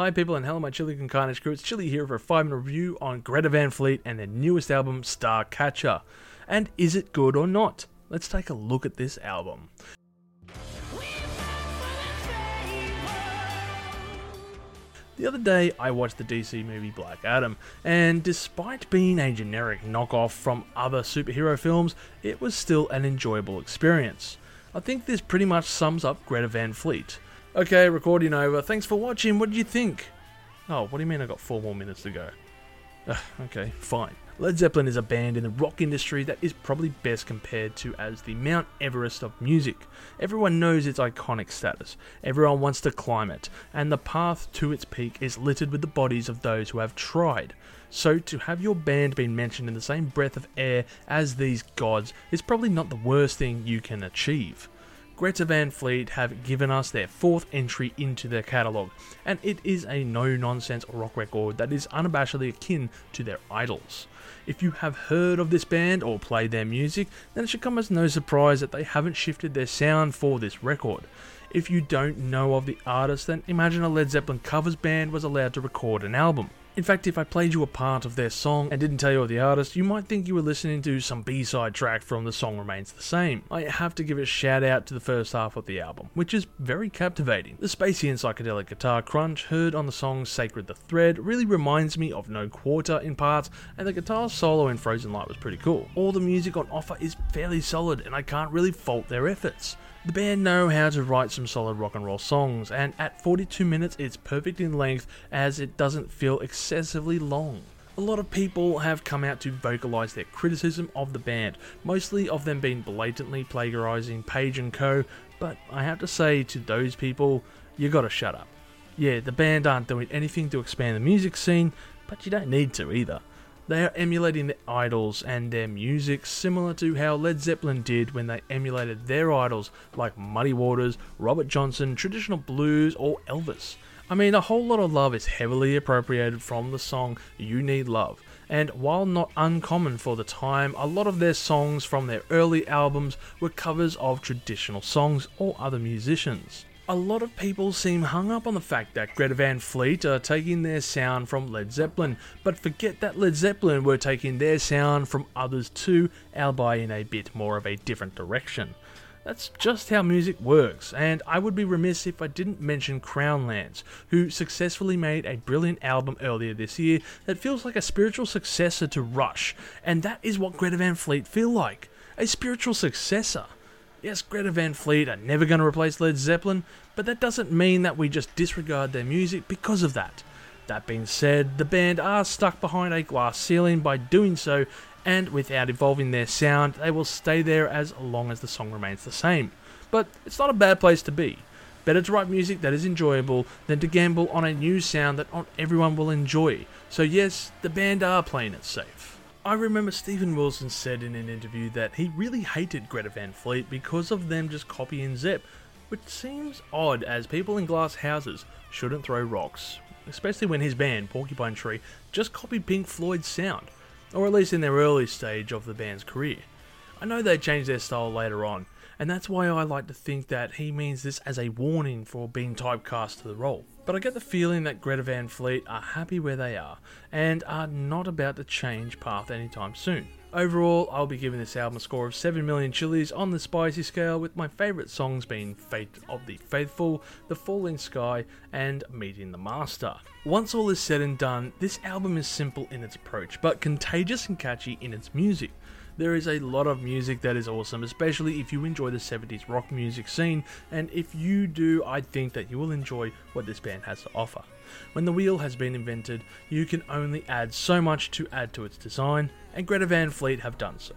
Hi people and hello my Chili con Carnage crew, it's Chili here for a 5 minute review on Greta Van Fleet and their newest album, Starcatcher. And is it good or not? Let's take a look at this album. The other day, I watched the DC movie Black Adam, and despite being a generic knockoff from other superhero films, it was still an enjoyable experience. I think this pretty much sums up Greta Van Fleet. Okay, recording over. Thanks for watching. What did you think? Oh, what do you mean I got four more minutes to go? Okay, fine. Led Zeppelin is a band in the rock industry that is probably best compared to as the Mount Everest of music. Everyone knows its iconic status, everyone wants to climb it, and the path to its peak is littered with the bodies of those who have tried. So, to have your band being mentioned in the same breath of air as these gods is probably not the worst thing you can achieve. Greta Van Fleet have given us their fourth entry into their catalogue, and it is a no nonsense rock record that is unabashedly akin to their idols. If you have heard of this band or played their music, then it should come as no surprise that they haven't shifted their sound for this record. If you don't know of the artist, then imagine a Led Zeppelin covers band was allowed to record an album. In fact, if I played you a part of their song and didn't tell you the artist, you might think you were listening to some B-side track from The Song Remains the Same. I have to give a shout out to the first half of the album, which is very captivating. The spacey and psychedelic guitar crunch heard on the song Sacred the Thread really reminds me of No Quarter in parts, and the guitar solo in Frozen Light was pretty cool. All the music on offer is fairly solid, and I can't really fault their efforts. The band know how to write some solid rock and roll songs, and at 42 minutes it's perfect in length as it doesn't feel excessively long. A lot of people have come out to vocalize their criticism of the band, mostly of them being blatantly plagiarizing Page and Co. But I have to say to those people, you gotta shut up. Yeah, the band aren't doing anything to expand the music scene, but you don't need to either. They are emulating the idols and their music similar to how Led Zeppelin did when they emulated their idols like Muddy Waters, Robert Johnson, traditional blues, or Elvis. I mean, a Whole Lotta Love is heavily appropriated from the song You Need Love, and while not uncommon for the time, a lot of their songs from their early albums were covers of traditional songs or other musicians a lot of people seem hung up on the fact that Greta Van Fleet are taking their sound from Led Zeppelin, but forget that Led Zeppelin were taking their sound from others too, albeit in a bit more of a different direction. That's just how music works, and I would be remiss if I didn't mention Crown Lands, who successfully made a brilliant album earlier this year that feels like a spiritual successor to Rush, and that is what Greta Van Fleet feel like a spiritual successor. Yes, Greta Van Fleet are never going to replace Led Zeppelin, but that doesn't mean that we just disregard their music because of that. That being said, the band are stuck behind a glass ceiling by doing so, and without evolving their sound, they will stay there as long as the song remains the same. But it's not a bad place to be. Better to write music that is enjoyable than to gamble on a new sound that not everyone will enjoy. So, yes, the band are playing it safe. I remember Steven Wilson said in an interview that he really hated Greta Van Fleet because of them just copying Zepp, which seems odd as people in glass houses shouldn't throw rocks, especially when his band, Porcupine Tree, just copied Pink Floyd's sound, or at least in their early stage of the band's career. I know they changed their style later on, and that's why I like to think that he means this as a warning for being typecast to the role. But I get the feeling that Greta Van Fleet are happy where they are, and are not about to change path anytime soon. Overall, I'll be giving this album a score of 7 million chilies on the spicy scale, with my favourite songs being Fate of the Faithful, The Falling Sky, and Meeting the Master. Once all is said and done, this album is simple in its approach, but contagious and catchy in its music. There is a lot of music that is awesome, especially if you enjoy the 70s rock music scene, and if you do, I think that you will enjoy what this band has to offer. When the wheel has been invented, you can only add so much to add to its design, and Greta Van Fleet have done so.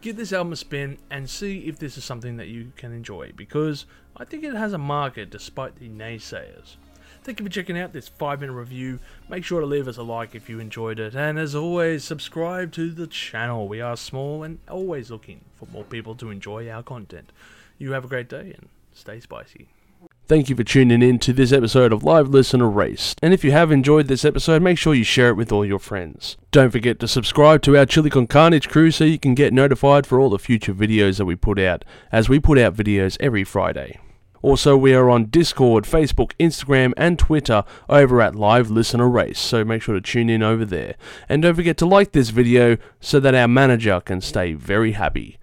Give this album a spin and see if this is something that you can enjoy, because I think it has a market despite the naysayers. Thank you for checking out this 5 minute review. Make sure to leave us a like if you enjoyed it, and as always, subscribe to the channel. We are small and always looking for more people to enjoy our content. You have a great day and stay spicy. Thank you for tuning in to this episode of Live Listen Erased. And if you have enjoyed this episode, make sure you share it with all your friends. Don't forget to subscribe to our Chili Con Carnage crew so you can get notified for all the future videos that we put out, as we put out videos every Friday. Also, we are on Discord, Facebook, Instagram, and Twitter over at Live Listen Erased, so make sure to tune in over there. And don't forget to like this video so that our manager can stay very happy.